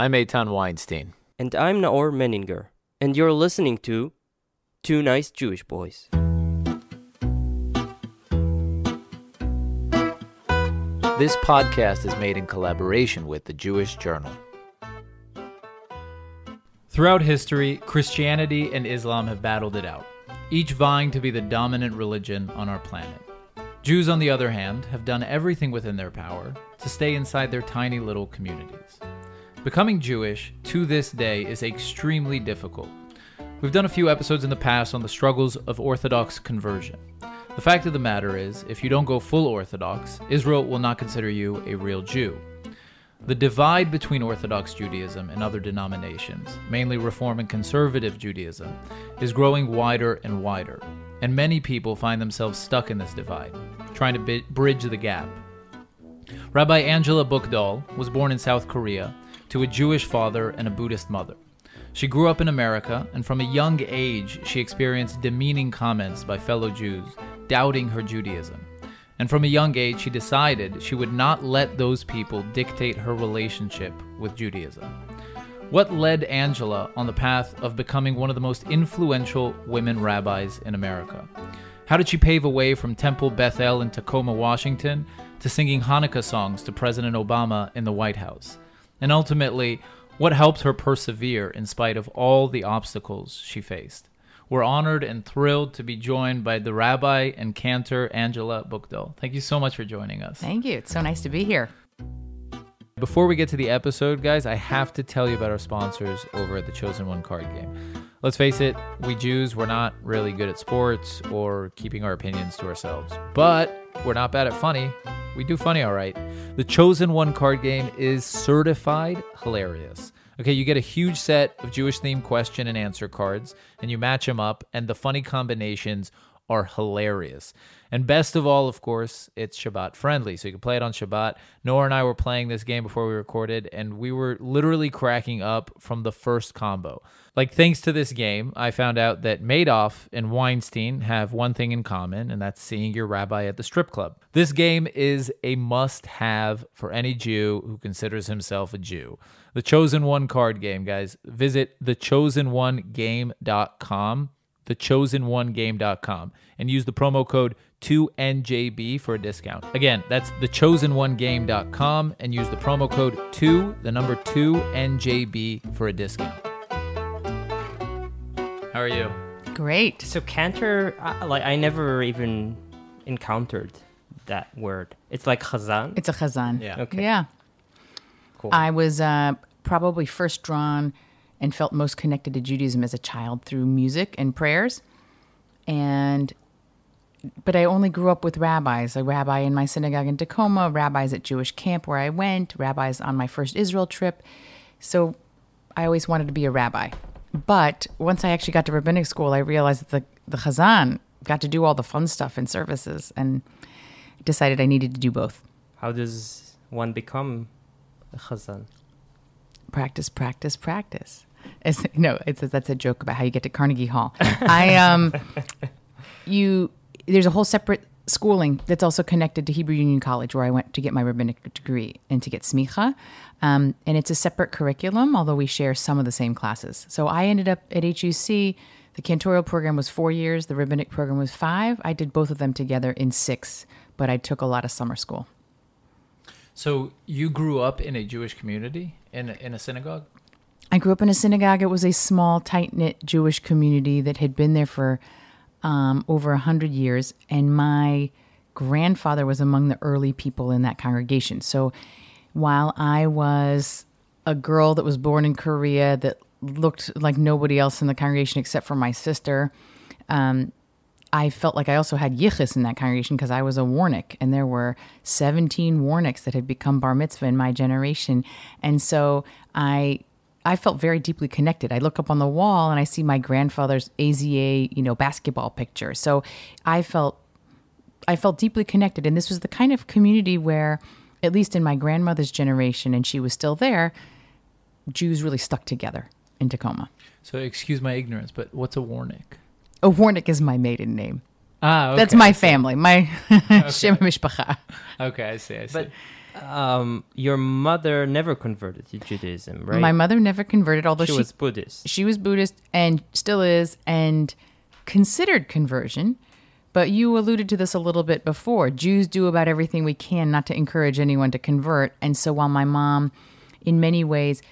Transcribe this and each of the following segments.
I'm Eitan Weinstein. And I'm Naor Menninger. And you're listening to Two Nice Jewish Boys. This podcast is made in collaboration with the Jewish Journal. Throughout history, Christianity and Islam have battled it out, each vying to be the dominant religion on our planet. Jews, on the other hand, have done everything within their power to stay inside their tiny little communities. Becoming Jewish to this day is extremely difficult. We've done a few episodes in the past on the struggles of Orthodox conversion. The fact of the matter is, if you don't go full Orthodox, Israel will not consider you a real Jew. The divide between Orthodox Judaism and other denominations, mainly Reform and Conservative Judaism, is growing wider and wider, and many people find themselves stuck in this divide, trying to bridge the gap. Rabbi Angela Buchdahl was born in South Korea to a Jewish father and a Buddhist mother. She grew up in America, and from a young age, she experienced demeaning comments by fellow Jews, doubting her Judaism. And from a young age, she decided she would not let those people dictate her relationship with Judaism. What led Angela on the path of becoming one of the most influential women rabbis in America? How did she pave a way from Temple Bethel in Tacoma, Washington, to singing Hanukkah songs to President Obama in the White House? And ultimately, what helped her persevere in spite of all the obstacles she faced? We're honored and thrilled to be joined by the rabbi and cantor Angela Buchdahl. Thank you so much for joining us. Thank you. It's so nice to be here. Before we get to the episode, guys, I have to tell you about our sponsors over at the Chosen One card game. Let's face it, we Jews, we're not really good at sports or keeping our opinions to ourselves. But we're not bad at funny. We do funny all right. The Chosen One card game is certified hilarious. Okay, you get a huge set of Jewish themed question and answer cards, and you match them up, and the funny combinations are hilarious. And best of all, of course, it's Shabbat friendly. So you can play it on Shabbat. Naor and I were playing this game before we recorded, and we were literally cracking up from the first combo. Like, thanks to this game, I found out that Madoff and Weinstein have one thing in common, and that's seeing your rabbi at the strip club. This game is a must have for any Jew who considers himself a Jew. The Chosen One card game, guys. Visit thechosenonegame.com, thechosenonegame.com, and use the promo code 2NJB for a discount. Again, that's thechosenonegame.com and use the promo code 2, the number 2NJB for a discount. How are you? Great. So cantor, uh, like I never even encountered that word. It's like chazan. It's a chazan. Yeah. Okay. Yeah. cool. I was uh, probably first drawn and felt most connected to Judaism as a child through music and prayers. And but I only grew up with rabbis, a rabbi in my synagogue in Tacoma, rabbis at Jewish camp where I went, rabbis on my first Israel trip. So I always wanted to be a rabbi. But once I actually got to rabbinic school, I realized that the, the chazan got to do all the fun stuff in services and decided I needed to do both. How does one become a chazan? practice, practice, practice. It's, no, it's that's a joke about how you get to Carnegie Hall. I um, you there's a whole separate schooling that's also connected to Hebrew Union College where I went to get my rabbinic degree and to get smicha, um, and it's a separate curriculum, although we share some of the same classes. So I ended up at HUC. The cantorial program was four years. The rabbinic program was five. I did both of them together in six, but I took a lot of summer school. So you grew up in a Jewish community in a, in a synagogue? I grew up in a synagogue. It was a small, tight knit Jewish community that had been there for um, over a hundred years, and my grandfather was among the early people in that congregation. So, while I was a girl that was born in Korea that looked like nobody else in the congregation except for my sister, um, I felt like I also had yichus in that congregation because I was a Warnick, and there were 17 Warnicks that had become bar mitzvah in my generation, and so I I felt very deeply connected. I look up on the wall and I see my grandfather's AZA, you know, basketball picture. So I felt I felt deeply connected, and this was the kind of community where, at least in my grandmother's generation, and she was still there, Jews really stuck together in Tacoma. So excuse my ignorance, but what's a Warnick? A Warnick is my maiden name. Ah, okay. That's my family, my Shem Mishpacha. Okay, I see. I see. But Um, your mother never converted to Judaism, right? My mother never converted, although she she, was Buddhist. she was Buddhist and still is, and considered conversion. But you alluded to this a little bit before. Jews do about everything we can not to encourage anyone to convert. And so while my mom, in many ways,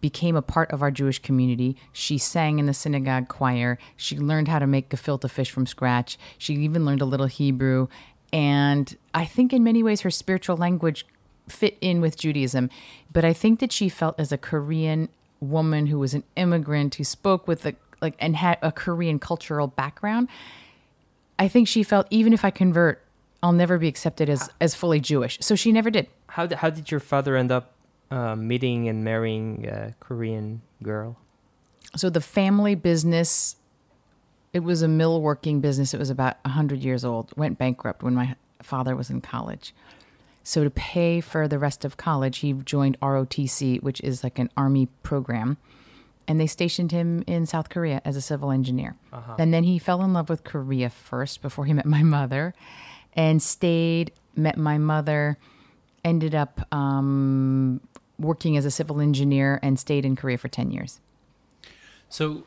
became a part of our Jewish community, she sang in the synagogue choir. She learned how to make gefilte fish from scratch. She even learned a little Hebrew. And I think in many ways her spiritual language fit in with Judaism. But I think that she felt as a Korean woman who was an immigrant who spoke with the like and had a Korean cultural background. I think she felt even if I convert, I'll never be accepted as as fully Jewish. So she never did. How did, how did your father end up uh, meeting and marrying a Korean girl? So the family business, it was a mill working business. It was about 100 years old, went bankrupt when my father was in college. So to pay for the rest of college, he joined ROTC, which is like an army program. And they stationed him in South Korea as a civil engineer. And then he fell in love with Korea first before he met my mother and stayed, met my mother, ended up um, working as a civil engineer and stayed in Korea for 10 years. So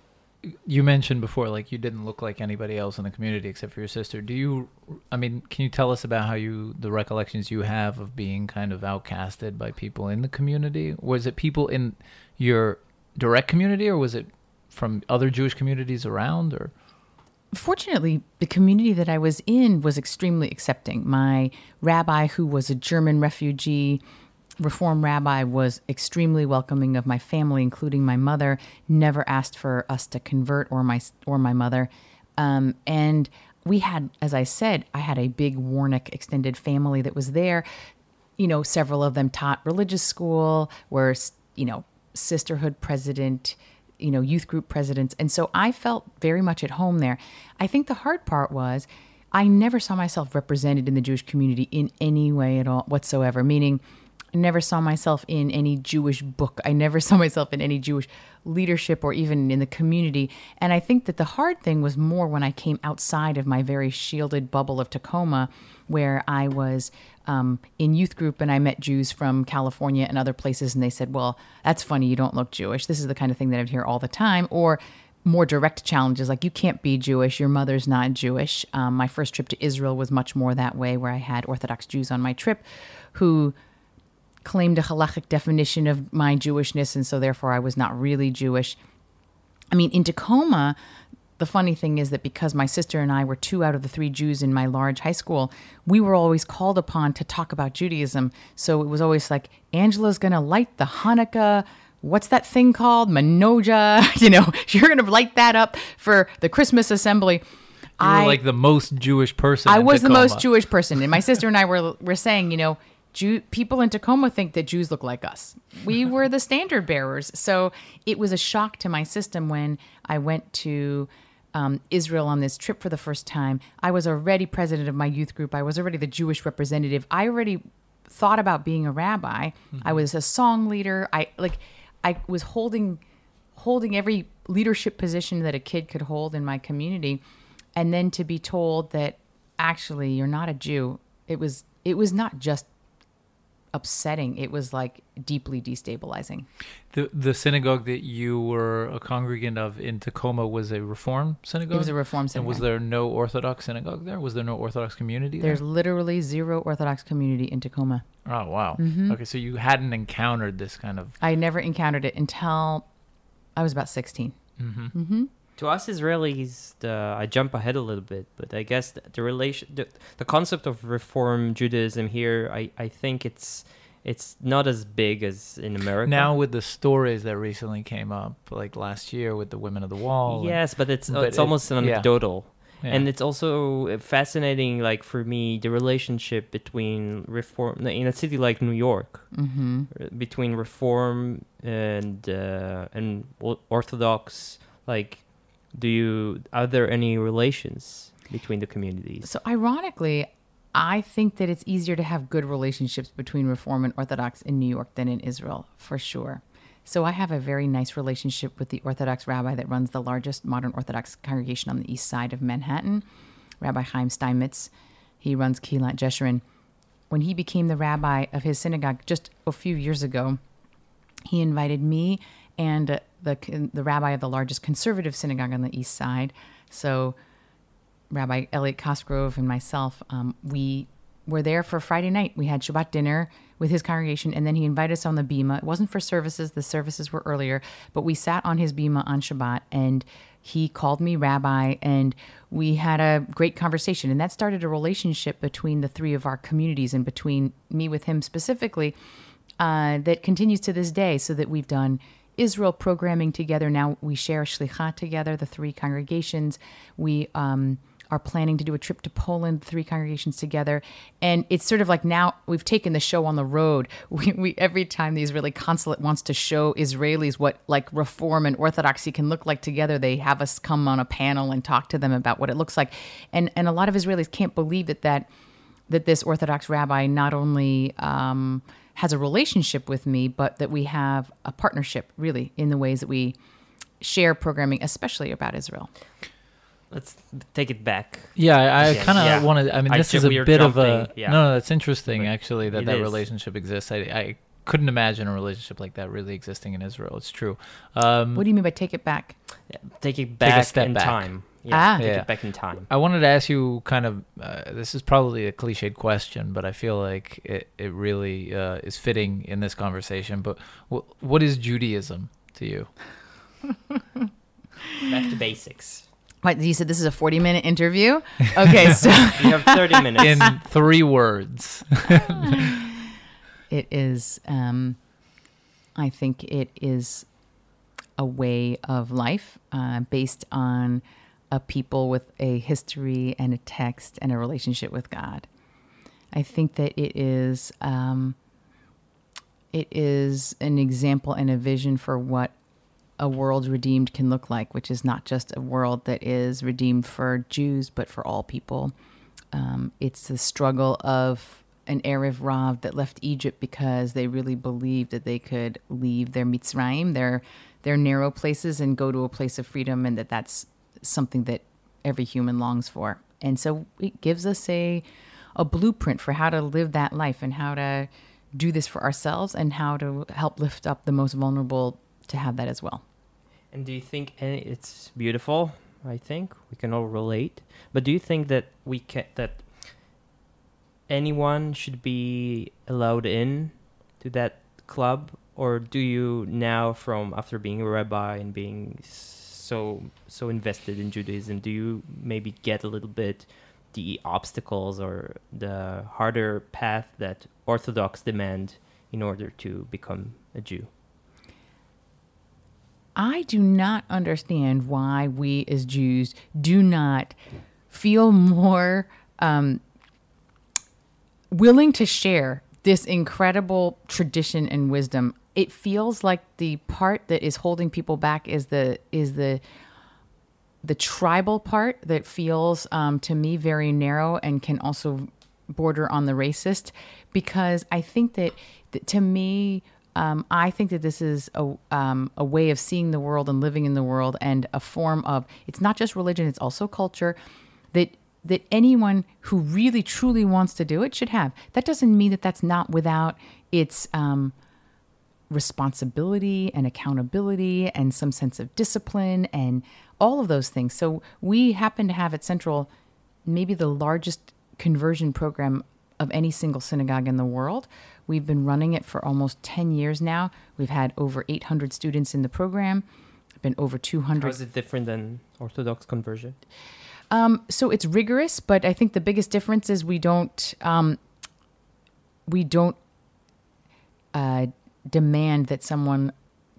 you mentioned before, like you didn't look like anybody else in the community except for your sister. Do you? I mean, can you tell us about how you the recollections you have of being kind of outcasted by people in the community? Was it people in your direct community, or was it from other Jewish communities around? Or Fortunately, the community that I was in was extremely accepting. My rabbi, who was a German refugee, reform rabbi, was extremely welcoming of my family, including my mother. Never asked for us to convert or my or my mother, um, and we had, as I said, I had a big Warnick extended family that was there. You know, several of them taught religious school, were you know sisterhood president you know, youth group presidents. And so I felt very much at home there. I think the hard part was I never saw myself represented in the Jewish community in any way at all whatsoever, meaning I never saw myself in any Jewish book. I never saw myself in any Jewish leadership or even in the community. And I think that the hard thing was more when I came outside of my very shielded bubble of Tacoma, where I was um, in youth group and I met Jews from California and other places, and they said, "Well, that's funny. You don't look Jewish." This is the kind of thing that I'd hear all the time, or more direct challenges like you can't be Jewish, your mother's not Jewish. Um, my first trip to Israel was much more that way, where I had Orthodox Jews on my trip who claimed a halachic definition of my Jewishness, and so therefore I was not really Jewish. I mean, in Tacoma, the funny thing is that because my sister and I were two out of the three Jews in my large high school, we were always called upon to talk about Judaism. So it was always like, Angela's going to light the Hanukkah. What's that thing called? Manoja. You know, you're going to light that up for the Christmas assembly. you were like the most Jewish person. I was the most Jewish person, and my sister and I were were saying, you know, Jew, people in Tacoma think that Jews look like us. We were the standard bearers, so it was a shock to my system when I went to um, Israel on this trip for the first time. I was already president of my youth group. I was already the Jewish representative. I already thought about being a rabbi. I was a song leader. I like I was holding holding every leadership position that a kid could hold in my community and then to be told that actually you're not a Jew. It was it was not just upsetting. It was like deeply destabilizing. The the synagogue that you were a congregant of in Tacoma was a Reform synagogue. It was a reform And synagogue. was there no Orthodox synagogue there? Was there no Orthodox community There's there? literally zero Orthodox community in Tacoma. Oh wow. Mm-hmm. Okay, so you hadn't encountered this kind of. I never encountered it until I was about 16. To us Israelis, the, I jump ahead a little bit, but I guess the, the relation, the, the concept of Reform Judaism here, I, I think it's it's not as big as in America. Now with the stories that recently came up, like last year with the Women of the Wall. and- yes, but it's but it's it- almost yeah. anecdotal. Yeah. And it's also fascinating, like for me, the relationship between reform in a city like New York, Mm-hmm. uh, between reform and uh, and Orthodox. Like, do you are there any relations between the communities? So ironically, I think that it's easier to have good relationships between Reform and Orthodox in New York than in Israel, for sure. So I have a very nice relationship with the Orthodox rabbi that runs the largest modern Orthodox congregation on the east side of Manhattan, Rabbi Chaim Steinmetz. He runs Kehilath Jeshurun. when he became the rabbi of his synagogue just a few years ago, he invited me and the the rabbi of the largest conservative synagogue on the east side. So, Rabbi Elliot Cosgrove and myself, um, we were there for Friday night. We had Shabbat dinner with his congregation, and then he invited us on the bima. It wasn't for services; the services were earlier, but we sat on his bima on Shabbat, and he called me rabbi, and we had a great conversation, and that started a relationship between the three of our communities, and between me with him specifically, uh, that continues to this day. So that we've done. Israel programming together. Now we share shlichah together, the three congregations. We um, are planning to do a trip to Poland, three congregations together. And it's sort of like now we've taken the show on the road. We, we every time the Israeli consulate wants to show Israelis what like reform and orthodoxy can look like together, they have us come on a panel and talk to them about what it looks like. And and a lot of Israelis can't believe that that that this Orthodox rabbi not only um, has a relationship with me, but that we have a partnership really in the ways that we share programming, especially about Israel. Let's take it back. Yeah, I, I kind of yeah. wanted. I mean, I this is a we are bit of a. yeah. No, no, that's interesting But actually that it that is. relationship exists. I, I couldn't imagine a relationship like that really existing in Israel. It's true. Um, What do you mean by take it back? Take it back a step in back. time. Yeah, Ah. take Yeah. it back in time. I wanted to ask you kind of. Uh, this is probably a cliched question, but I feel like it it really uh, is fitting in this conversation. But wh- what is Judaism to you? Back to basics. What, you said this is a 40 minute interview? Okay, so You have 30 minutes. In three words. it is, um, I think it is a way of life uh, based on a people with a history and a text and a relationship with God. I think that it is um, it is an example and a vision for what a world redeemed can look like, which is not just a world that is redeemed for Jews, but for all people. Um, it's the struggle of an Erev Rav that left Egypt because they really believed that they could leave their Mitzrayim, their their narrow places, and go to a place of freedom, and that that's something that every human longs for. And so it gives us a a blueprint for how to live that life and how to do this for ourselves and how to help lift up the most vulnerable to have that as well. And do you think and it's beautiful? I think we can all relate. But do you think that we can that anyone should be allowed in to that club, or do you now, from after being a rabbi and being so so invested in Judaism, do you maybe get a little bit the obstacles or the harder path that Orthodox demand in order to become a Jew? I do not understand why we as Jews do not feel more um, willing to share this incredible tradition and wisdom. It feels like the part that is holding people back is the is the the tribal part that feels um, to me very narrow and can also border on the racist. Because I think that, that to me um, I think that this is a um, a way of seeing the world and living in the world and a form of it's not just religion it's also culture that that anyone who really truly wants to do it should have. That doesn't mean that that's not without its um, responsibility and accountability and some sense of discipline and all of those things. So we happen to have at Central maybe the largest conversion program of any single synagogue in the world. We've been running it for almost 10 years now. We've had over 800 students in the program. Been over 200 How is it different than Orthodox conversion? um, so it's rigorous, but I think the biggest difference is we don't um, we don't uh, demand that someone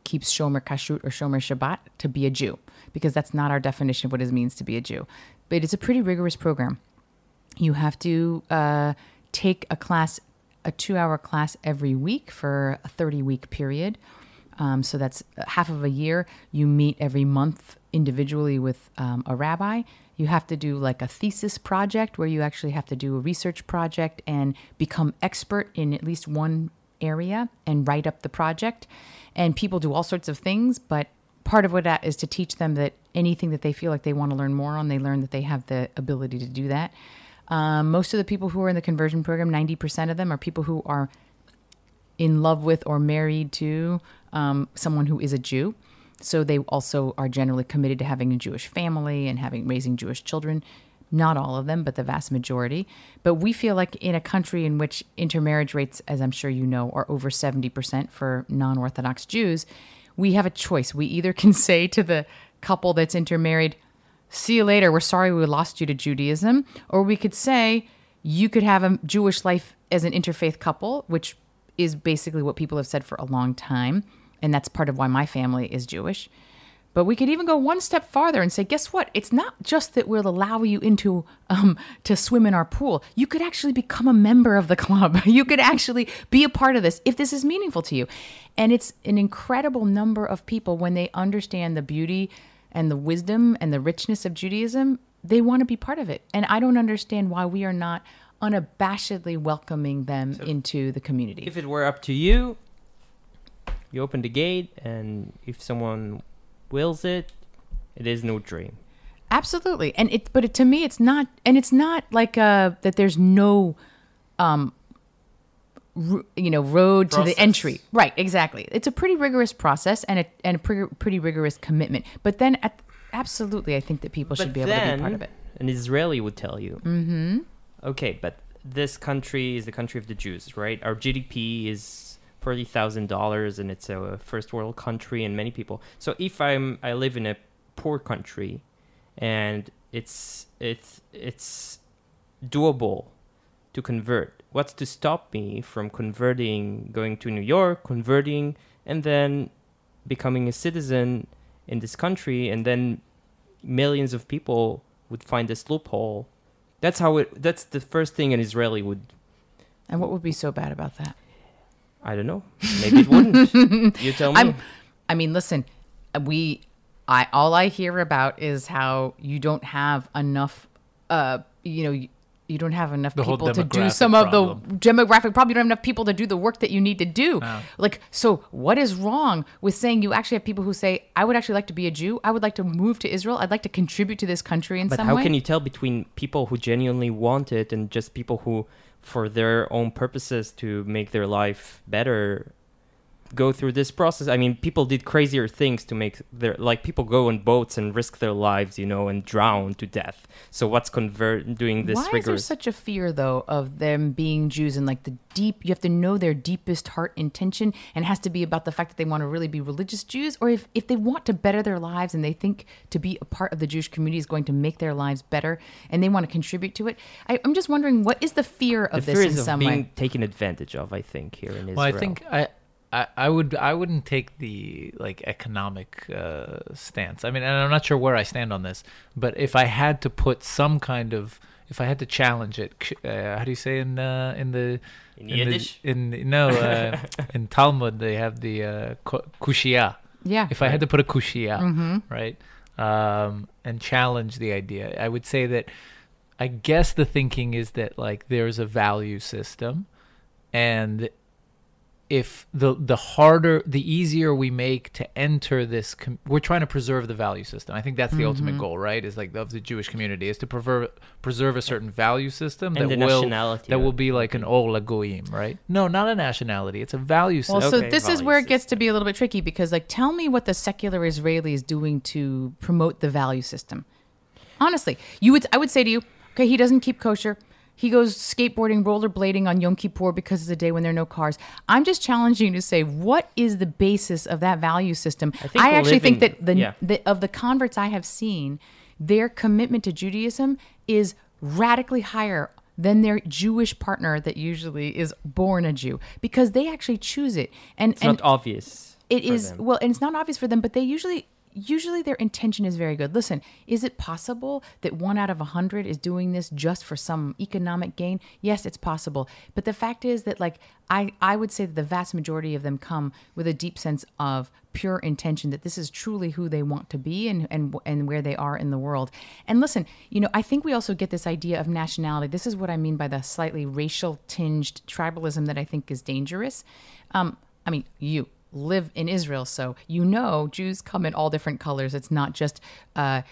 keeps Shomer Kashrut or Shomer Shabbat to be a Jew, because that's not our definition of what it means to be a Jew. But it's a pretty rigorous program. You have to uh, take a class, a two-hour class every week for a thirty-week period. Um, so that's half of a year. You meet every month individually with um, a rabbi. You have to do like a thesis project where you actually have to do a research project and become expert in at least one area and write up the project. And people do all sorts of things, but part of what that is to teach them that anything that they feel like they want to learn more on, they learn that they have the ability to do that. Um, most of the people who are in the conversion program, 90% of them are people who are in love with or married to um, someone who is a Jew. So they also are generally committed to having a Jewish family and having raising Jewish children. Not all of them, but the vast majority. But we feel like in a country in which intermarriage rates, as I'm sure you know, are over 70% for non Orthodox Jews, we have a choice. We either can say to the couple that's intermarried, see you later, we're sorry we lost you to Judaism, or we could say, you could have a Jewish life as an interfaith couple, which is basically what people have said for a long time. And that's part of why my family is Jewish. But we could even go one step farther and say, guess what? It's not just that we'll allow you into um, to swim in our pool. You could actually become a member of the club. You could actually be a part of this if this is meaningful to you. And it's an incredible number of people when they understand the beauty and the wisdom and the richness of Judaism, they want to be part of it. And I don't understand why we are not unabashedly welcoming them into the community. If it were up to you, you open the gate, and if someone wills it, it is no dream. Absolutely, and it. But it, to me, it's not, and it's not like uh, that. There's no, um, r- you know, road to the entry. Right, exactly. It's a pretty rigorous process and a and a pretty, pretty rigorous commitment. But then, at, absolutely, I think that people should But be able to be part of it. An Israeli would tell you. Mm-hmm. Okay, but this country is the country of the Jews, right? Our GDP is forty thousand dollars, and it's a first world country, and many people. So if I'm, I live in a poor country, and it's it's it's doable to convert. What's to stop me from converting, going to New York, converting, and then becoming a citizen in this country, and then millions of people would find this loophole. That's how it. That's the first thing an Israeli would. And what would be so bad about that? I don't know. Maybe it wouldn't. you tell me. I'm, I mean, listen, we, I all I hear about is how you don't have enough, uh, you know, you, you don't have enough The people to do demographic some of the demographic problem. You don't have enough people to do the work that you need to do. No. Like, so what is wrong with saying you actually have people who say, I would actually like to be a Jew. I would like to move to Israel. I'd like to contribute to this country in but some how can you tell between people who genuinely want it and just people who, for their own purposes to make their life better, go through this process? I mean, people did crazier things to make their like people go on boats and risk their lives, you know, and drown to death. So what's convert doing this Why is there such a fear, though, of them being Jews and like the deep? You have to know their deepest heart intention, and it has to be about the fact that they want to really be religious Jews, or if if they want to better their lives and they think to be a part of the Jewish community is going to make their lives better, and they want to contribute to it. I, I'm just wondering, what is the fear of the this fear in is of some being way? taken advantage of. I think here in Israel. Well, I think I, I, I would I wouldn't take the like economic uh, stance. I mean, and I'm not sure where I stand on this, but if I had to put some kind of if I had to challenge it, uh, how do you say in uh, in the In Yiddish? The, in no uh, in Talmud they have the uh, kushia. Yeah, If I had to put a kushia, right, um, and challenge the idea, I would say that I guess the thinking is that like there's a value system, and if the the harder, the easier we make to enter this, com- we're trying to preserve the value system. I think that's the ultimate mm-hmm. goal, right? Is like of the Jewish community is to preserve preserve a certain value system And that the will nationality that of will be like an or lagoyim, right? No, not a nationality. It's a value system. Well, so Okay, this is where it gets to be a little bit tricky because, like, tell me what the secular Israeli is doing to promote the value system. Honestly, you would I would say to you, okay, he doesn't keep kosher. He goes skateboarding, rollerblading on Yom Kippur because it's a day when there are no cars. I'm just challenging you to say, what is the basis of that value system? I think actually think that the, yeah. the of the converts I have seen, their commitment to Judaism is radically higher than their Jewish partner that usually is born a Jew because they actually choose it. And it's and not obvious. it is them. well, and it's not obvious for them, but they usually usually their intention is very good. Listen, is it possible that one out of a hundred is doing this just for some economic gain? Yes, it's possible. But the fact is that like I, I would say that the vast majority of them come with a deep sense of pure intention that this is truly who they want to be and, and and where they are in the world. And listen, you know, I think we also get this idea of nationality. This is what I mean by the slightly racial tinged tribalism that I think is dangerous. Um, I mean, you live in Israel, so you know Jews come in all different colors. It's not just uh,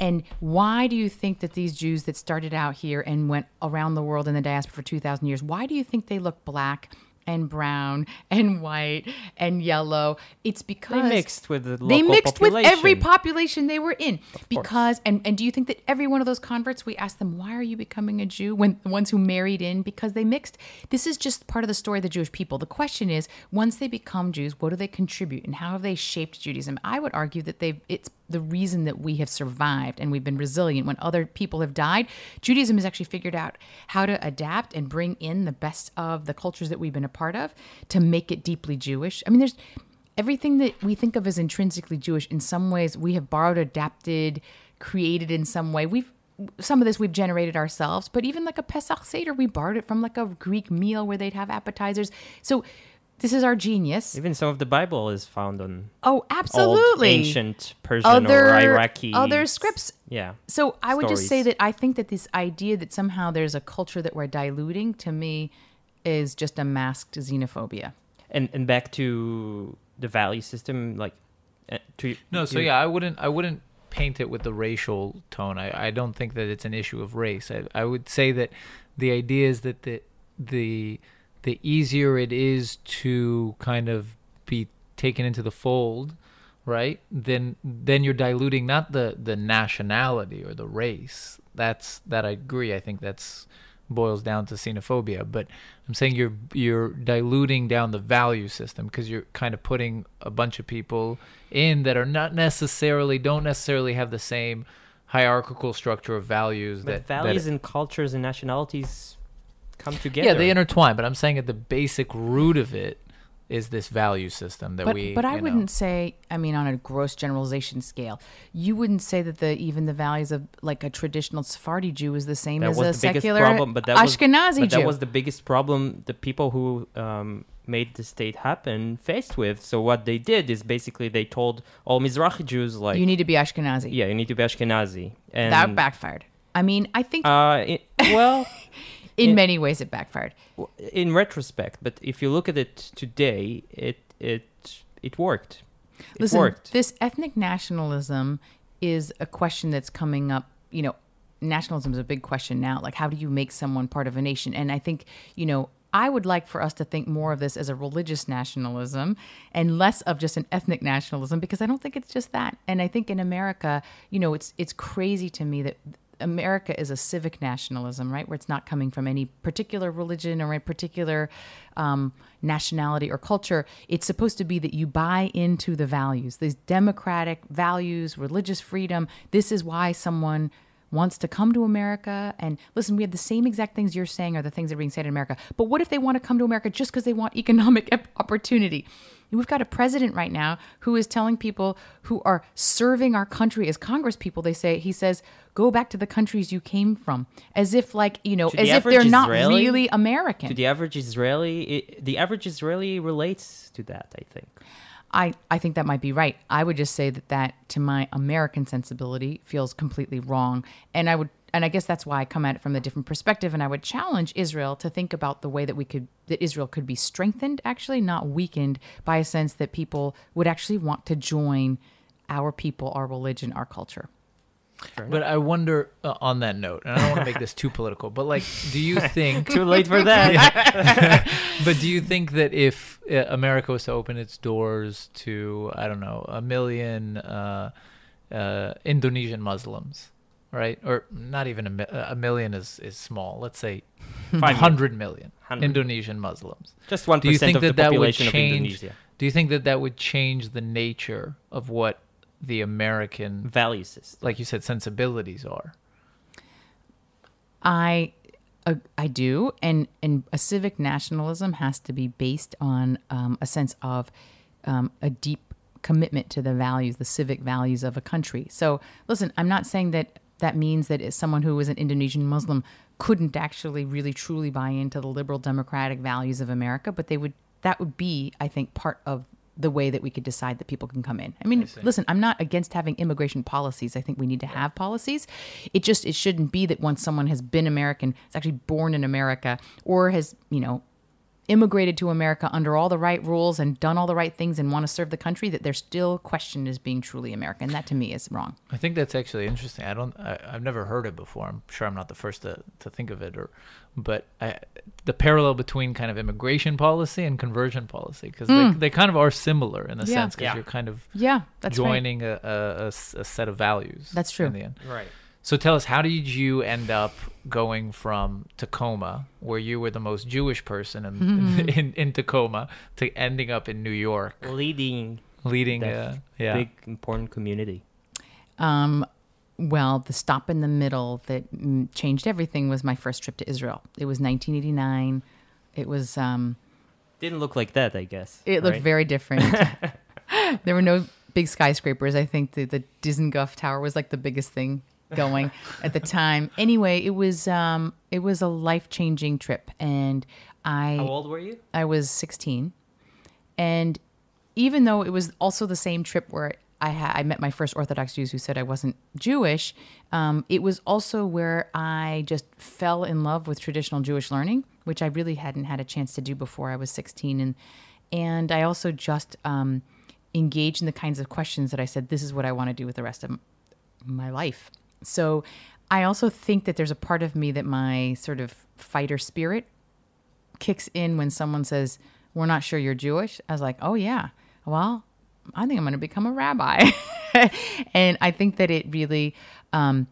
And why do you think that these Jews that started out here and went around the world in the diaspora for 2,000 years, why do you think they look black and brown and white and yellow? It's because They mixed with the they mixed with every population. population they were in. Because and and do you think that every one of those converts we asked them why are you becoming a jew when the ones who married in? Because they mixed. This is just part of the story of the jewish people. The question is once they become jews what do they contribute and how have they shaped judaism? I would argue that they've it's the reason that we have survived and we've been resilient when other people have died judaism has actually figured out how to adapt and bring in the best of the cultures that we've been a part of to make it deeply jewish i mean there's everything that we think of as intrinsically Jewish, in some ways, we have borrowed, adapted, created in some way. We've some of this we've generated ourselves, but even like a Pesach Seder, we borrowed it from like a Greek meal where they'd have appetizers. So this is our genius. Even some of the Bible is found on Oh, old absolutely. ancient Persian other or Iraqi other Oh, there's scripts. Yeah. So I would just say that I think that this idea that somehow there's a culture that we're diluting to me is just a masked xenophobia. And and back to the value system, like uh, to No, so yeah, I wouldn't I wouldn't paint it with the racial tone. I, I don't think that it's an issue of race. I, I would say that the idea is that the the the easier it is to kind of be taken into the fold, right? Then then you're diluting not the the nationality or the race. That's that I agree. I think that's boils down to xenophobia, but I'm saying you're you're diluting down the value system because you're kind of putting a bunch of people in that are not necessarily don't necessarily have the same hierarchical structure of values but that values that, and cultures and nationalities come together. yeah they intertwine. But I'm saying at the basic root of it is this value system that but, we. but I wouldn't say, I mean, on a gross generalization scale, you wouldn't say that the even the values of like a traditional Sephardi Jew is the same that as was a the biggest secular problem. But that was Ashkenazi but Jew. that was the biggest problem the people who um, made the state happen faced with. So what they did is basically they told all Mizrahi Jews like, you need to be Ashkenazi. yeah, you need to be Ashkenazi, and that backfired. I mean, I think uh, it, well. in it- many ways it backfired. in retrospect, but if you look at it today, it it it worked. It Listen, worked. this ethnic nationalism is a question that's coming up. You know, nationalism is a big question now. Like, how do you make someone part of a nation? And I think, you know, I would like for us to think more of this as a religious nationalism and less of just an ethnic nationalism because I don't think it's just that. And I think in America, you know, it's it's crazy to me that America is a civic nationalism, right? Where it's not coming from any particular religion or a particular um, nationality or culture. It's supposed to be that you buy into the values, these democratic values, religious freedom. This is why someone wants to come to America. And listen, we have the same exact things you're saying are the things that are being said in America. But what if they want to come to America just because they want economic opportunity? We've got a president right now who is telling people who are serving our country as Congress people, they say, he says, go back to the countries you came from. As if, like, you know, To the as if they're not Israeli- really American. to the average Israeli, it, the average Israeli relates to that. I think. I, I think that might be right. I would just say that that to my American sensibility feels completely wrong. And I would and I guess that's why I come at it from a different perspective and I would challenge Israel to think about the way that we could that Israel could be strengthened actually not weakened by a sense that people would actually want to join our people, our religion, our culture. But I wonder uh, on that note, and I don't want to make this too political, but like, do you think Too late for that. but do you think that if uh, America was to open its doors to I don't know a million uh, uh, Indonesian Muslims, right, or not even a, a million is is small. Let's say 100 million 100. Indonesian Muslims. Just one Do you think percent of the that that would population of change? Indonesia. Do you think that that would change the nature of what the American, Value system. like you said, sensibilities are? I uh, I do, and and a civic nationalism has to be based on um, a sense of um, a deep commitment to the values, the civic values of a country. So, listen, I'm not saying that that means that someone who is an Indonesian Muslim couldn't actually really truly buy into the liberal democratic values of America, but they would. That would be, I think, part of the way that we could decide that people can come in. I mean, listen, I'm not against having immigration policies. I think we need to have policies. It just it shouldn't be that once someone has been American, is actually born in America, or has you know immigrated to America under all the right rules and done all the right things and want to serve the country that they're still questioned as being truly American. That to me is wrong. I think that's actually interesting. I don't. I, I've never heard it before. I'm sure I'm not the first to, to think of it, or, but I, the parallel between kind of immigration policy and conversion policy because they, mm. they kind of are similar in a Yeah. sense because Yeah. you're kind of Yeah, that's right. joining a, a, a s- a set of values. That's true. In the end. Right. So tell us, how did you end up going from Tacoma, where you were the most Jewish person in, Mm-hmm. in, in Tacoma, to ending up in New York, Leading leading a yeah. big important community. Um, well, the stop in the middle that mm, changed everything was my first trip to Israel. It was 1989. It was um, Didn't look like that, I guess. it looked right? very different. there were no big skyscrapers. I think the the Dizengoff Tower was like the biggest thing going at the time. Anyway, it was um, it was a life changing trip, and I How old were you? I was 16. And even though it was also the same trip where I, ha- I met my first Orthodox Jews who said I wasn't Jewish, um, it was also where I just fell in love with traditional Jewish learning, which I really hadn't had a chance to do before I was 16. And, and I also just um, engaged in the kinds of questions that I said, this is what I want to do with the rest of my life. So I also think that there's a part of me that my sort of fighter spirit kicks in when someone says, We're not sure you're Jewish. I was like, Oh, yeah. Well, I think I'm going to become a rabbi. and I think that it really um,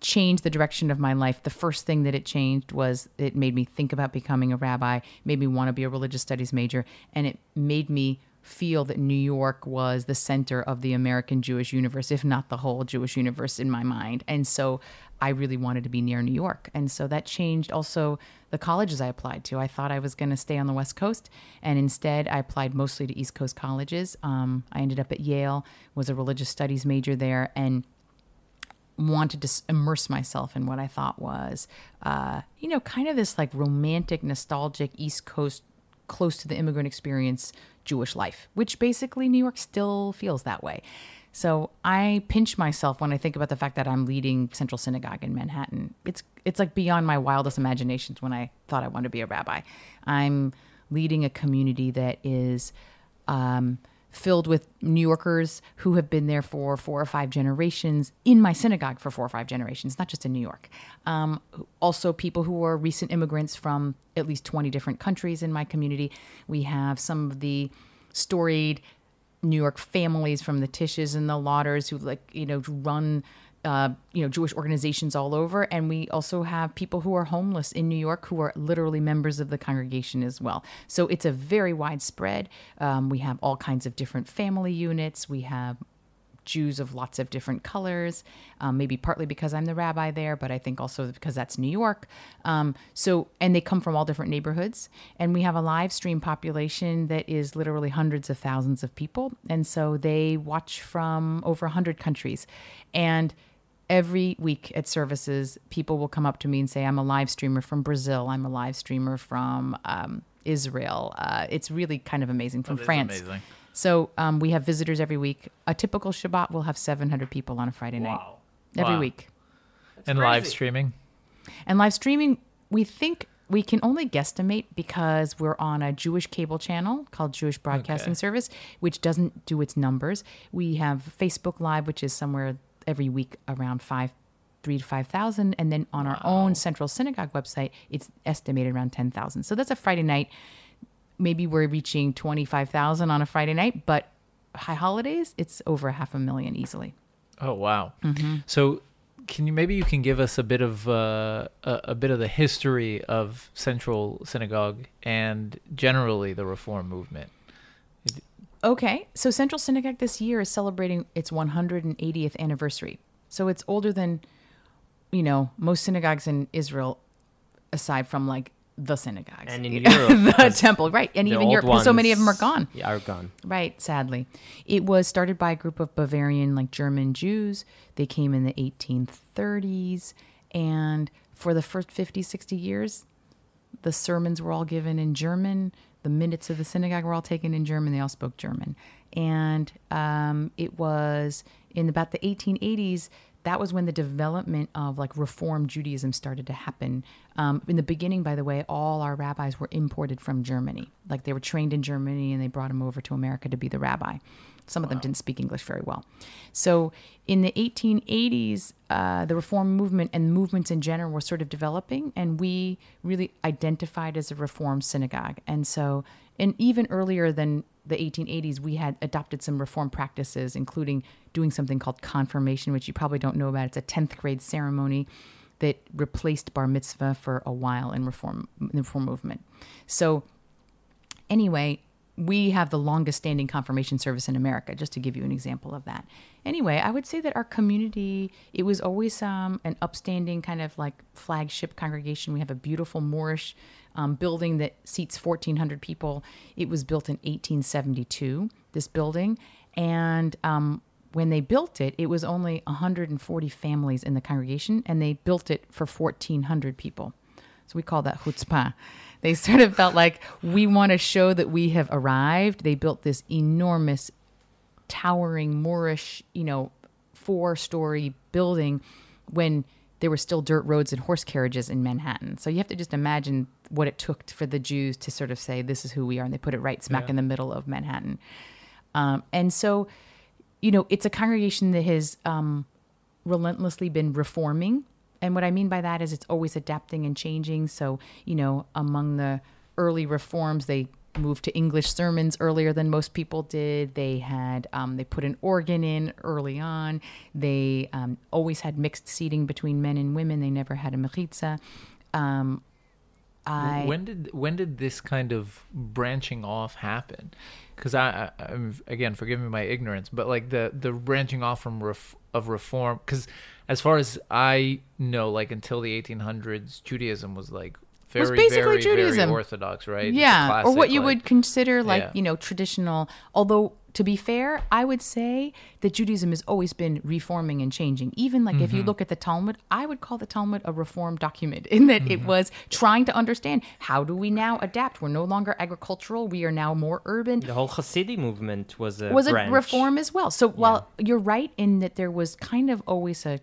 changed the direction of my life. The first thing that it changed was it made me think about becoming a rabbi, made me want to be a religious studies major, and it made me feel that New York was the center of the American Jewish universe, if not the whole Jewish universe in my mind. And so I really wanted to be near New York. And so that changed also the colleges I applied to. I thought I was going to stay on the West Coast, and instead I applied mostly to East Coast colleges. Um, I ended up at Yale, was a religious studies major there, and wanted to immerse myself in what I thought was, uh, you know, kind of this like romantic, nostalgic East Coast, close to the immigrant experience Jewish life, which basically New York still feels that way. So I pinch myself when I think about the fact that I'm leading Central Synagogue in Manhattan. It's it's like beyond my wildest imaginations when I thought I wanted to be a rabbi. I'm leading a community that is um, filled with New Yorkers who have been there for four or five generations in my synagogue for four or five generations, not just in New York. Um, also, people who are recent immigrants from at least 20 different countries in my community. We have some of the storied New York families from the Tisches and the Lauders who like you know run uh, you know Jewish organizations all over, and we also have people who are homeless in New York who are literally members of the congregation as well. So it's a very widespread. Um, we have all kinds of different family units. We have Jews of lots of different colors, um, maybe partly because I'm the rabbi there, but I think also because that's New York. Um, so, and they come from all different neighborhoods. And we have a live stream population that is literally hundreds of thousands of people. And so they watch from over 100 countries. And every week at services, people will come up to me and say, I'm a live streamer from Brazil, I'm a live streamer from um, Israel. Uh, it's really kind of amazing from France. amazing. So um, we have visitors every week. A typical Shabbat will have 700 people on a Friday night every Wow. week. and live streaming. And live streaming, we think we can only guesstimate because we're on a Jewish cable channel called Jewish Broadcasting Okay. Service, which doesn't do its numbers. We have Facebook Live, which is somewhere every week around five, three to five thousand, and then on our own Central Synagogue website, it's estimated around ten thousand. So that's a Friday night. Maybe we're reaching twenty five thousand on a Friday night, but high holidays, it's over half a million easily. Oh wow! Mm-hmm. So, can you maybe you can give us a bit of uh, a, a bit of the history of Central Synagogue and generally the Reform movement? Okay, so Central Synagogue this year is celebrating its 180th anniversary. So it's older than, you know, most synagogues in Israel, aside from like the synagogues And in Europe, the temple, right? And even Europe, because so many of them are gone. Yeah, are gone. Right, sadly. It was started by a group of Bavarian, like German Jews. They came in the 1830s. And for the first 50, 60 years, the sermons were all given in German. The minutes of the synagogue were all taken in German. They all spoke German. And um, it was in about the 1880s that was when the development of like Reform Judaism started to happen. Um, in the beginning, by the way, all our rabbis were imported from Germany. Like they were trained in Germany and they brought them over to America to be the rabbi. Some of them didn't speak English very well. So in the 1880s, uh, the Reform movement and movements in general were sort of developing, and we really identified as a Reform synagogue. And so, and even earlier than the 1880s, we had adopted some Reform practices, including doing something called confirmation, which you probably don't know about. It's a 10th grade ceremony that replaced bar mitzvah for a while in Reform, in Reform movement. So, anyway, we have the longest standing confirmation service in America, just to give you an example of that. Anyway, I would say that our community, it was always um, an upstanding kind of like flagship congregation. We have a beautiful Moorish um, building that seats 1,400 people. It was built in 1872, this building. And um, when they built it, it was only 140 families in the congregation, and they built it for 1,400 people. So we call that chutzpah. They sort of felt like we want to show that we have arrived. They built this enormous, towering Moorish, you know, four story building when there were still dirt roads and horse carriages in Manhattan. So you have to just imagine what it took for the Jews to sort of say, this is who we are. And they put it right smack Yeah. in the middle of Manhattan. Um, and so, you know, it's a congregation that has um, relentlessly been reforming. And what I mean by that is it's always adapting and changing. So, you know, among the early reforms, they moved to English sermons earlier than most people did. They had, um, they put an organ in early on. They um, always had mixed seating between men and women. They never had a mechitza. Um, I, when did when did this kind of branching off happen? Because I, I I'm, again forgive me my ignorance, but like the the branching off from ref, of reform. Because as far as I know, like until the 1800s, Judaism was like very basically very, Judaism. very orthodox, right? Yeah or what you like- would consider like Yeah. you know traditional although to be fair i would say that judaism has always been reforming and changing even like Mm-hmm. if you look at the talmud i would call the talmud a reform document in that Mm-hmm. it was trying to understand how do we now adapt we're no longer agricultural we are now more urban The whole Hasidic movement was a was branch. a reform as well. So while you're right in that there was kind of always a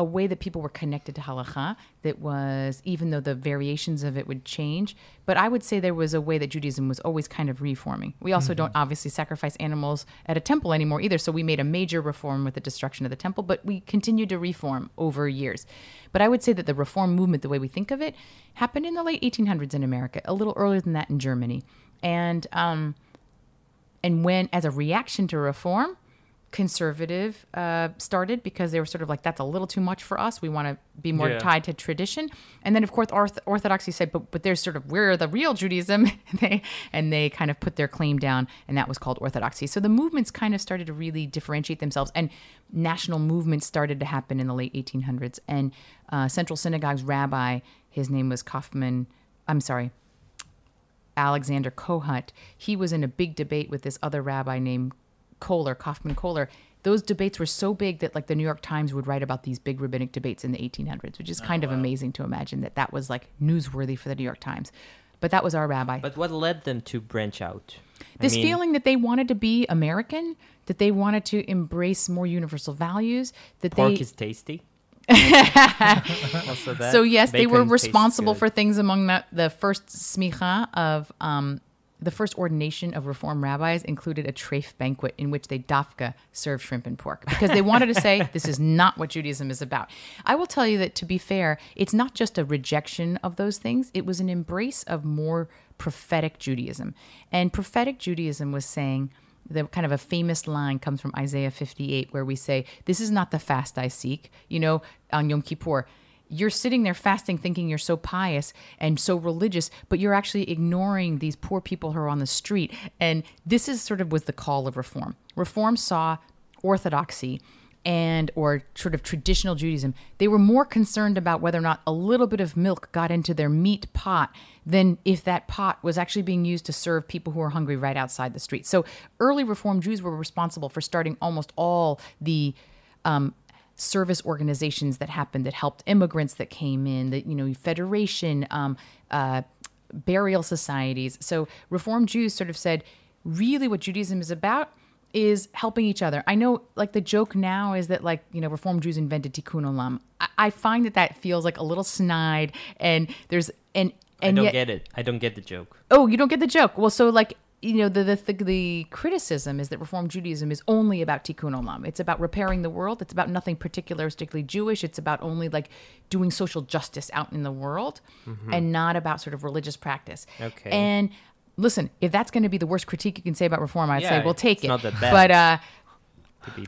a way that people were connected to halacha that was even though the variations of it would change but i would say there was a way that judaism was always kind of reforming. We also don't obviously sacrifice animals at a temple anymore either so we made a major reform with the destruction of the temple but we continued to reform over years. But i would say that the reform movement the way we think of it happened in the late 1800s in america a little earlier than that in germany. And um, and when as a reaction to reform conservative uh, started because they were sort of like that's a little too much for us. We want to be more Yeah. tied to tradition. And then of course orth- orthodoxy said but but there's sort of we're the real judaism? And they and they kind of put their claim down and that was called orthodoxy. So the movements kind of started to really differentiate themselves and national movements started to happen in the late 1800s and uh, central synagogue's rabbi his name was kaufman i'm sorry Alexander Kohut, he was in a big debate with this other rabbi named Kohler, Kaufman Kohler. Those debates were so big that like the New York Times would write about these big rabbinic debates in the 1800s, which is kind of amazing to imagine that that was like newsworthy for the New York Times. But that was our rabbi. But what led them to branch out? I this mean, feeling that they wanted to be American, that they wanted to embrace more universal values, that pork they is tasty. also that. So yes, they were responsible for things among the, the first smicha of um, the first ordination of Reform rabbis included a treif banquet in which they dafka served shrimp and pork because they wanted to say this is not what Judaism is about. I will tell you that to be fair, it's not just a rejection of those things; it was an embrace of more prophetic Judaism, and prophetic Judaism was saying the kind of a famous line comes from Isaiah 58 where we say, This is not the fast I seek. You know, on Yom Kippur, you're sitting there fasting thinking you're so pious and so religious, but you're actually ignoring these poor people who are on the street. And this is sort of was the call of reform. Reform saw orthodoxy and or sort of traditional Judaism, they were more concerned about whether or not a little bit of milk got into their meat pot than if that pot was actually being used to serve people who are hungry right outside the street. So early Reform Jews were responsible for starting almost all the um, service organizations that happened that helped immigrants that came in, that, you know Federation, um, uh, burial societies. So Reform Jews sort of said, really, what Judaism is about is helping each other. I know, like the joke now is that like you know Reform Jews invented Tikkun Olam. I, I find that that feels like a little snide, and there's and I don't yet, get it. I don't get the joke. oh, you don't get the joke. Well, so like you know the the, the the criticism is that Reform Judaism is only about Tikkun Olam. It's about repairing the world. It's about nothing particularistically Jewish. It's about only like doing social justice out in the world, and not about sort of religious practice. Mm-hmm. Okay. And listen, if that's going to be the worst critique you can say about Reform, I'd say we'll take it's it. not that bad. But uh,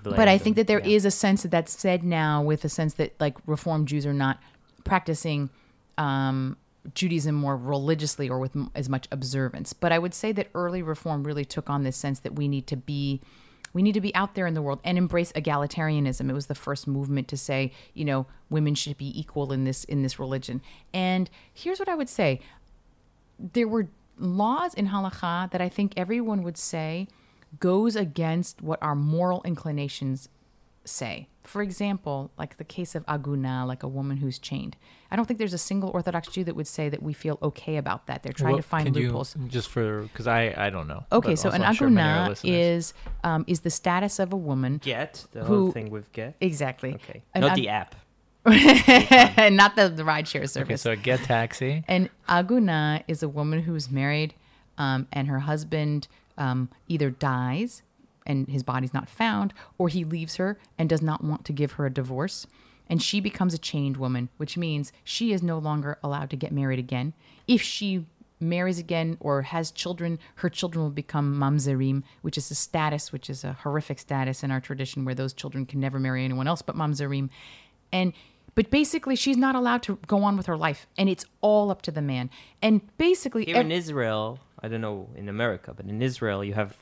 but I think that there is yeah. a sense that that's said now with a sense that like Reform Jews are not practicing um, Judaism more religiously or with as much observance. But I would say that early Reform really took on this sense that we need to be. We need to be out there in the world and embrace egalitarianism. It was the first movement to say, you know, women should be equal in this in this religion. And here's what I would say: there were laws in halakha that I think everyone would say goes against what our moral inclinations say. For example, like the case of aguna, like a woman who's chained. I don't think there's a single Orthodox Jew that would say that we feel okay about that. They're trying Well, to find can you- loopholes. just for because I I don't know. Okay, so an I'm sure many of our aguna is um, is the status of a woman. Get the who- whole thing with Get. Exactly. Okay, An not ag- the app. not the, the rideshare service. okay. service. So a get taxi. And aguna is a woman who's married, um, and her husband um, either dies and his body's not found, or he leaves her and does not want to give her a divorce. And she becomes a chained woman, which means she is no longer allowed to get married again. If she marries again or has children, her children will become mamzerim, which is a status, which is a horrific status in our tradition where those children can never marry anyone else but mamzerim. And but basically, she's not allowed to go on with her life, and it's all up to the man. And basically, Here ev- in Israel, I don't know in America, but in Israel, you have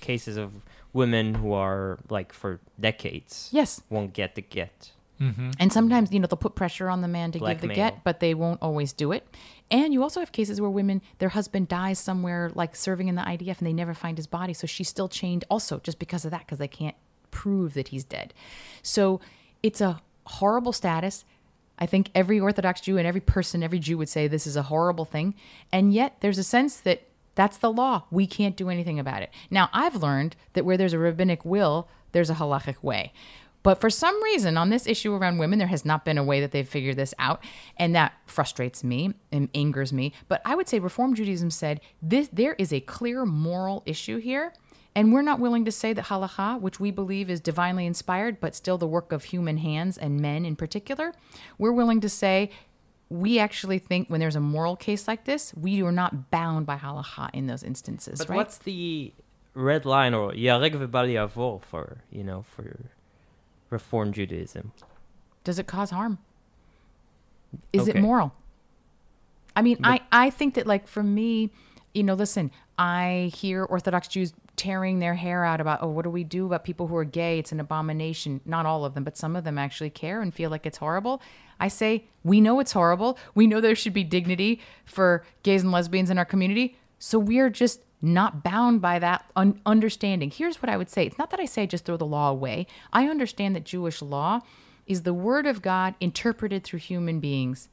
cases of women who are like for decades yes, won't get the get. Mm-hmm. and sometimes you know they'll put pressure on the man to give the get, but they won't always do it. And you also have cases where women, their husband dies somewhere, like serving in the IDF, and they never find his body, so she's still chained, also just because of that, because they can't prove that he's dead. So it's a horrible status. I think every Orthodox Jew and every person, every Jew would say this is a horrible thing. And yet there's a sense that that's the law. We can't do anything about it. Now, I've learned that where there's a rabbinic will, there's a halachic way. But for some reason, on this issue around women, there has not been a way that they've figured this out. And that frustrates me and angers me. But I would say Reform Judaism said this, there is a clear moral issue here. And we're not willing to say that halacha, which we believe is divinely inspired, but still the work of human hands and men in particular, we're willing to say we actually think when there's a moral case like this, we are not bound by halacha in those instances, But right? what's the red line or yareg v'bal for you know for Reform Judaism? Does it cause harm? Is it moral? I mean, I, I think that, like, for me, you know, listen, I hear Orthodox Jews tearing their hair out about, oh, what do we do about people who are gay? It's an abomination. Not all of them, but some of them actually care and feel like it's horrible. I say, we know it's horrible. We know there should be dignity for gays and lesbians in our community. So we're just not bound by that un- understanding. Here's what I would say it's not that I say just throw the law away. I understand that Jewish law is the word of God interpreted through human beings.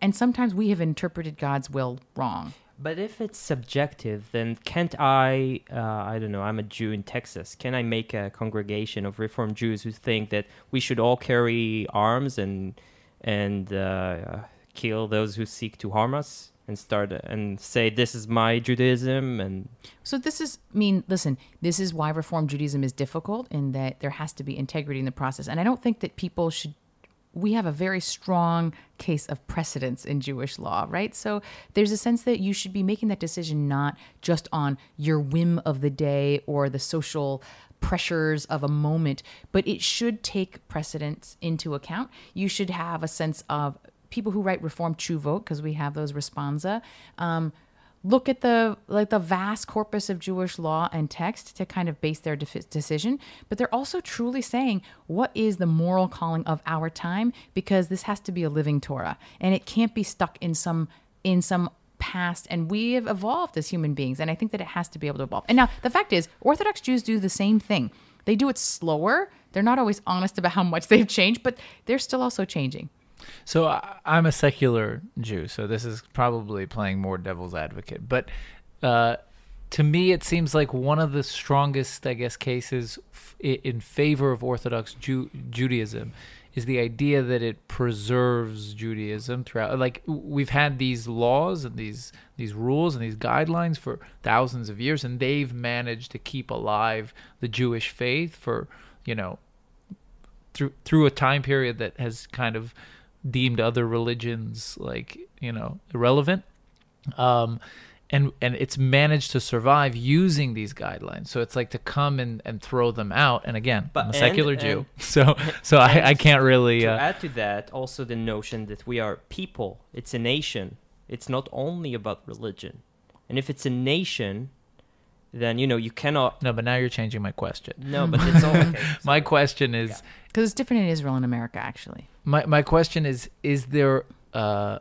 And sometimes we have interpreted God's will wrong. But if it's subjective, then can't I? Uh, I don't know. I'm a Jew in Texas. Can I make a congregation of Reform Jews who think that we should all carry arms and and uh, kill those who seek to harm us, and start and say this is my Judaism and So this is I mean, listen, this is why Reform Judaism is difficult in that there has to be integrity in the process. And I don't think that people should we have a very strong case of precedence in Jewish law, right? So there's a sense that you should be making that decision not just on your whim of the day or the social pressures of a moment, but it should take precedence into account. You should have a sense of people who write reform vote because we have those responsa. Um, look at the like the vast corpus of Jewish law and text to kind of base their defi- decision, but they're also truly saying what is the moral calling of our time because this has to be a living Torah and it can't be stuck in some in some past and we have evolved as human beings and I think that it has to be able to evolve. And now the fact is Orthodox Jews do the same thing. They do it slower. They're not always honest about how much they've changed, but they're still also changing. So I, I'm a secular Jew, so this is probably playing more devil's advocate. But uh, to me, it seems like one of the strongest, I guess, cases f- in favor of Orthodox Ju- Judaism is the idea that it preserves Judaism throughout. Like we've had these laws and these these rules and these guidelines for thousands of years, and they've managed to keep alive the Jewish faith for you know through through a time period that has kind of deemed other religions like you know irrelevant um and and it's managed to survive using these guidelines so it's like to come and and throw them out and again But- i'm a secular and- jew so so i i can't really to uh, add to that, also the notion that we are people. It's a nation. It's not only about religion. And if it's a nation, then you know you cannot. no but now you're changing my question No, but it's all okay. my question is Because it's different in Israel and America, actually. my my question is is there uh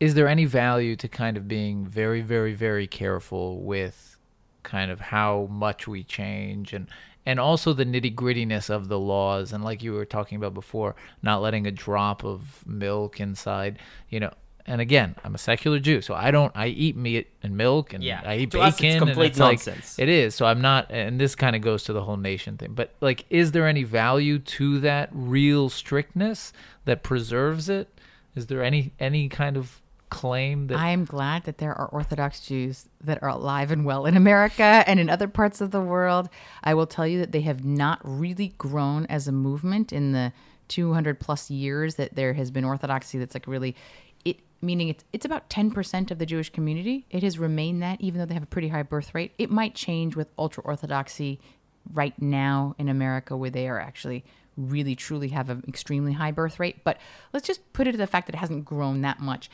is there any value to kind of being very very very careful with kind of how much we change and and also the nitty grittiness of the laws and like you were talking about before not letting a drop of milk inside you know and again i'm a secular jew so i don't i eat meat and milk and Yeah. i eat To bacon us, it's and complete it's like- nonsense. it is so i'm not and this kind of goes to the whole nation thing but like is there any value to that real strictness that preserves it is there any any kind of claim that I am glad that there are Orthodox Jews that are alive and well in America and in other parts of the world. I will tell you that they have not really grown as a movement in the 200 plus years that there has been Orthodoxy that's like really it meaning it's it's about 10% of the Jewish community. It has remained that even though they have a pretty high birth rate. It might change with ultra orthodoxy right now in America where they are actually really truly have an extremely high birth rate, but let's just put it to the fact that it hasn't grown that much.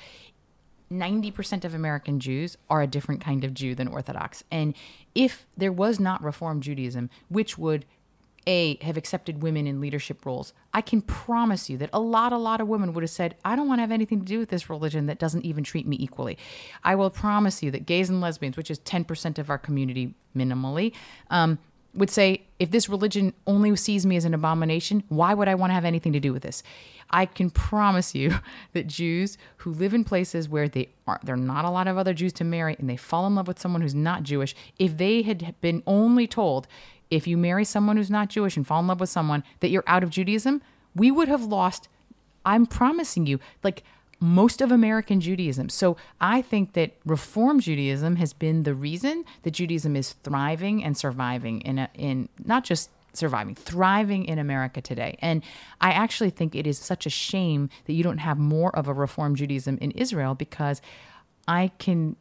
90% of American Jews are a different kind of Jew than Orthodox. And if there was not Reform Judaism, which would a have accepted women in leadership roles, I can promise you that a lot, a lot of women would have said, I don't want to have anything to do with this religion that doesn't even treat me equally. I will promise you that gays and lesbians, which is 10% of our community minimally, um, would say, if this religion only sees me as an abomination, why would I want to have anything to do with this? I can promise you that Jews who live in places where they aren't, there are not a lot of other Jews to marry and they fall in love with someone who's not Jewish, if they had been only told if you marry someone who's not Jewish and fall in love with someone that you're out of Judaism, we would have lost I'm promising you, like most of American Judaism. So I think that Reform Judaism has been the reason that Judaism is thriving and surviving in a, in not just surviving, thriving in America today. And I actually think it is such a shame that you don't have more of a Reform Judaism in Israel because I can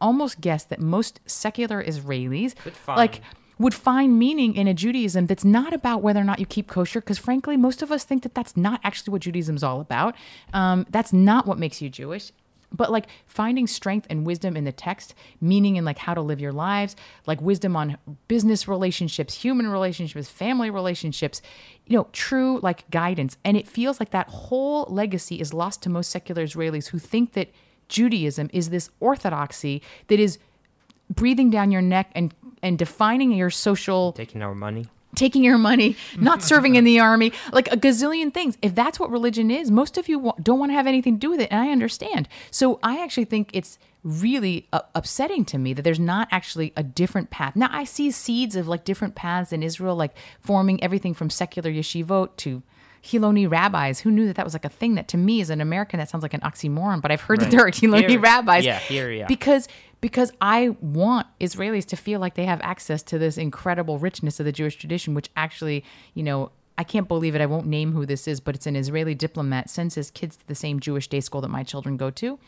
almost guess that most secular Israelis like would find meaning in a Judaism that's not about whether or not you keep kosher, because frankly, most of us think that that's not actually what Judaism's all about. Um, that's not what makes you Jewish. But like finding strength and wisdom in the text, meaning in like how to live your lives, like wisdom on business relationships, human relationships, family relationships, you know, true like guidance. And it feels like that whole legacy is lost to most secular Israelis who think that Judaism is this orthodoxy that is breathing down your neck and and defining your social Taking our money. taking your money, not serving in the army, like a gazillion things. If that's what religion is, most of you don't want to have anything to do with it, and I understand. So I actually think it's really uh, upsetting to me that there's not actually a different path. Now I see seeds of like different paths in Israel, like forming everything from secular yeshivot to Hiloni rabbis. Who knew that that was like a thing? That to me, as an American, that sounds like an oxymoron. But I've heard that Right. there are Hiloni Here- rabbis. yeah, here, yeah. Because because I want Israelis to feel like they have access to this incredible richness of the Jewish tradition, which actually, you know, I can't believe it. I won't name who this is, but it's an Israeli diplomat sends his kids to the same Jewish day school that my children go to.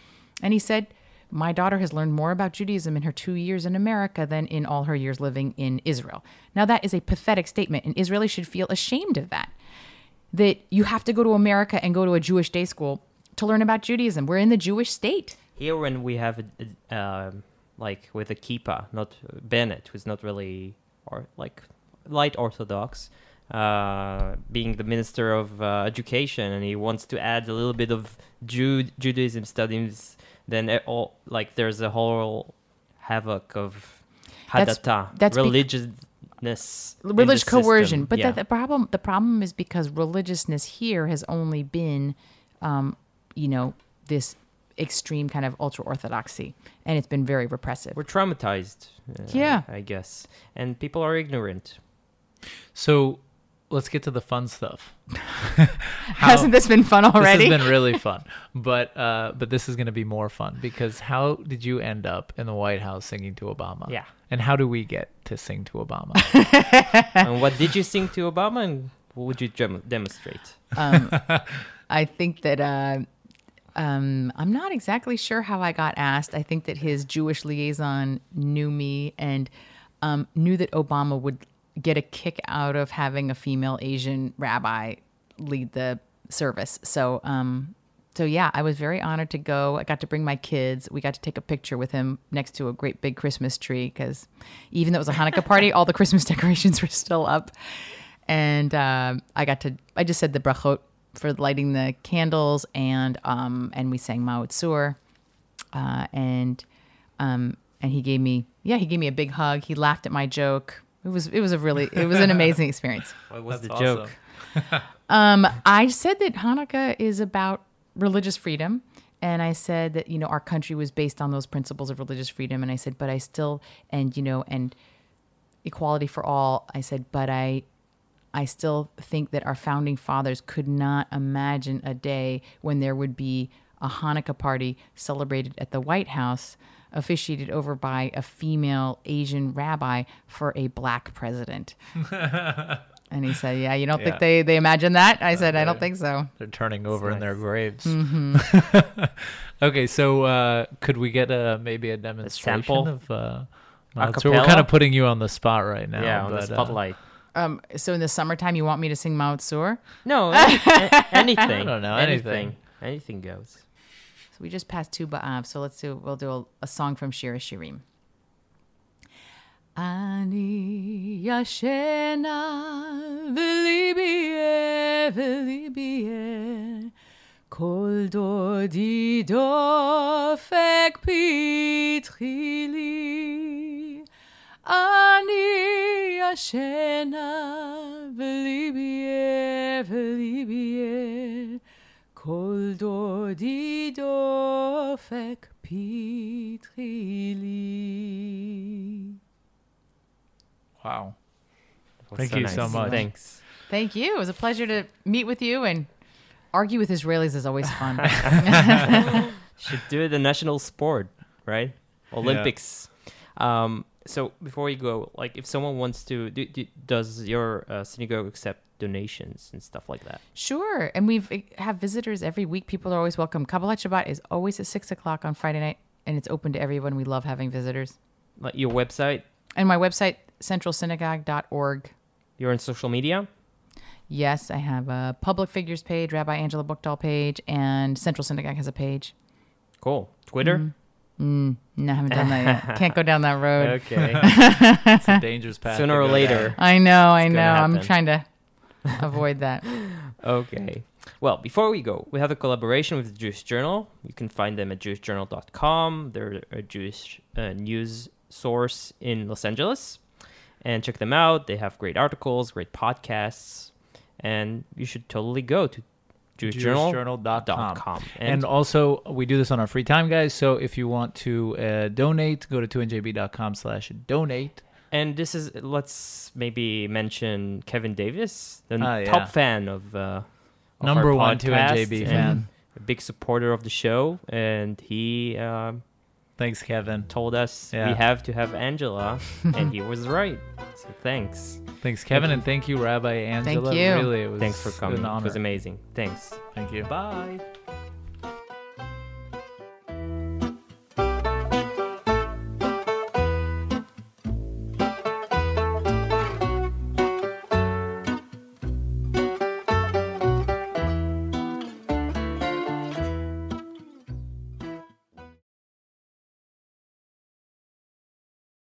And he said, My daughter has learned more about Judaism in her two years in America than in all her years living in Israel. Now, that is a pathetic statement, and Israelis should feel ashamed of that. That you have to go to America and go to a Jewish day school to learn about Judaism. We're in the Jewish state. Here, when we have a, a, um, like with a kippah, not Bennett, who's not really or like light Orthodox, uh, being the minister of uh, education, and he wants to add a little bit of Jude, Judaism studies. Then it all like there's a whole havoc of That's- hadata, that's bec- religiousness, in the religious system. coercion but yeah. the, the problem the problem is because religiousness here has only been um, you know this extreme kind of ultra orthodoxy, and it's been very repressive. We're traumatized. uh, Yeah. I guess, and people are ignorant. So let's get to the fun stuff. Hasn't this been fun already? This has been really fun, but uh, but this is going to be more fun because how did you end up in the White House singing to Obama? Yeah. And how do we get to sing to Obama? and what did you sing to Obama, and what would you dem- demonstrate? um, I think that uh, um, I'm not exactly sure how I got asked. I think that his Jewish liaison knew me and um, knew that Obama would get a kick out of having a female Asian rabbi lead the service. So, um, so yeah, I was very honored to go. I got to bring my kids. We got to take a picture with him next to a great big Christmas tree because even though it was a Hanukkah party, all the Christmas decorations were still up. And um, I got to, I just said the brachot for lighting the candles, and um, and we sang Ma'oz Tzur, uh, and um, and he gave me, yeah, he gave me a big hug. He laughed at my joke. It was it was a really it was an amazing experience. What was That's the joke? Um, I said that Hanukkah is about religious freedom. And I said that, you know, our country was based on those principles of religious freedom. And I said, but I still, and, you know, and equality for all. I said, but I, I still think that our founding fathers could not imagine a day when there would be a Hanukkah party celebrated at the White House, officiated over by a female Asian rabbi for a black president. and he said, Yeah, you don't Yeah. think they, they imagine that? I said, I don't think so. They're turning over in their graves. Mm-hmm. okay, so uh, could we get a maybe a demonstration sample? of? Uh, so we're kind of putting you on the spot right now. yeah, on the but, uh, spotlight. Um, so in the summertime, you want me to sing Ma'oz Tzur? No, any- anything. I don't know, anything. anything. Anything goes. So we just passed Tu B'Av, so let's do we'll do a, a song from Shir HaShirim. אני ישנה וליבי יהיה וליבי יהיה כל דודי דופק פתחי לי אני ישנה וליבי יהיה וליבי יהיה כל דודי דופק פתחי לי. Wow. That's Thank you so much. Thanks. Thank you. It was a pleasure to meet with you and argue with Israelis is always fun. Should do it a national sport, right? Olympics. Um, so before we go, like if someone wants to, do, do, does your uh, synagogue accept donations and stuff like that? sure. And we've eh, have visitors every week. People are always welcome. Kabbalat Shabbat is always at six o'clock on Friday night, and it's open to everyone. We love having visitors. Like your website, And my website, centralsynagogue.org. you're on social media. Yes, I have a public figures page, Rabbi Angela Buchdahl page, and Central Synagogue has a page. Cool. Twitter. Mm, no, I haven't done that yet. Can't go down that road. Okay. It's a dangerous path. Sooner or later. down. I know, I know. I'm trying to avoid that. Okay. Well, before we go, we have a collaboration with the Jewish Journal. You can find them at jewishjournal.com. They're a Jewish uh, news source in Los Angeles. And check them out. They have great articles, great podcasts, and you should totally go to jewishjournal.com. And, And also, we do this on our free time, guys. So if you want to uh, donate, go to 2njb.com slash donate. and this is, let's maybe mention Kevin Davis, the yeah. top fan of, uh, of Number one podcast 2NJB fan. a big supporter of the show. And he um, Thanks, Kevin. told us Yeah. we have to have Angela, and he was right. So thanks. Thanks, Kevin, you. and thank you, Rabbi Angela. Thank you. Really, it was Thanks for coming. An It was amazing. Thanks. Thank you. Bye.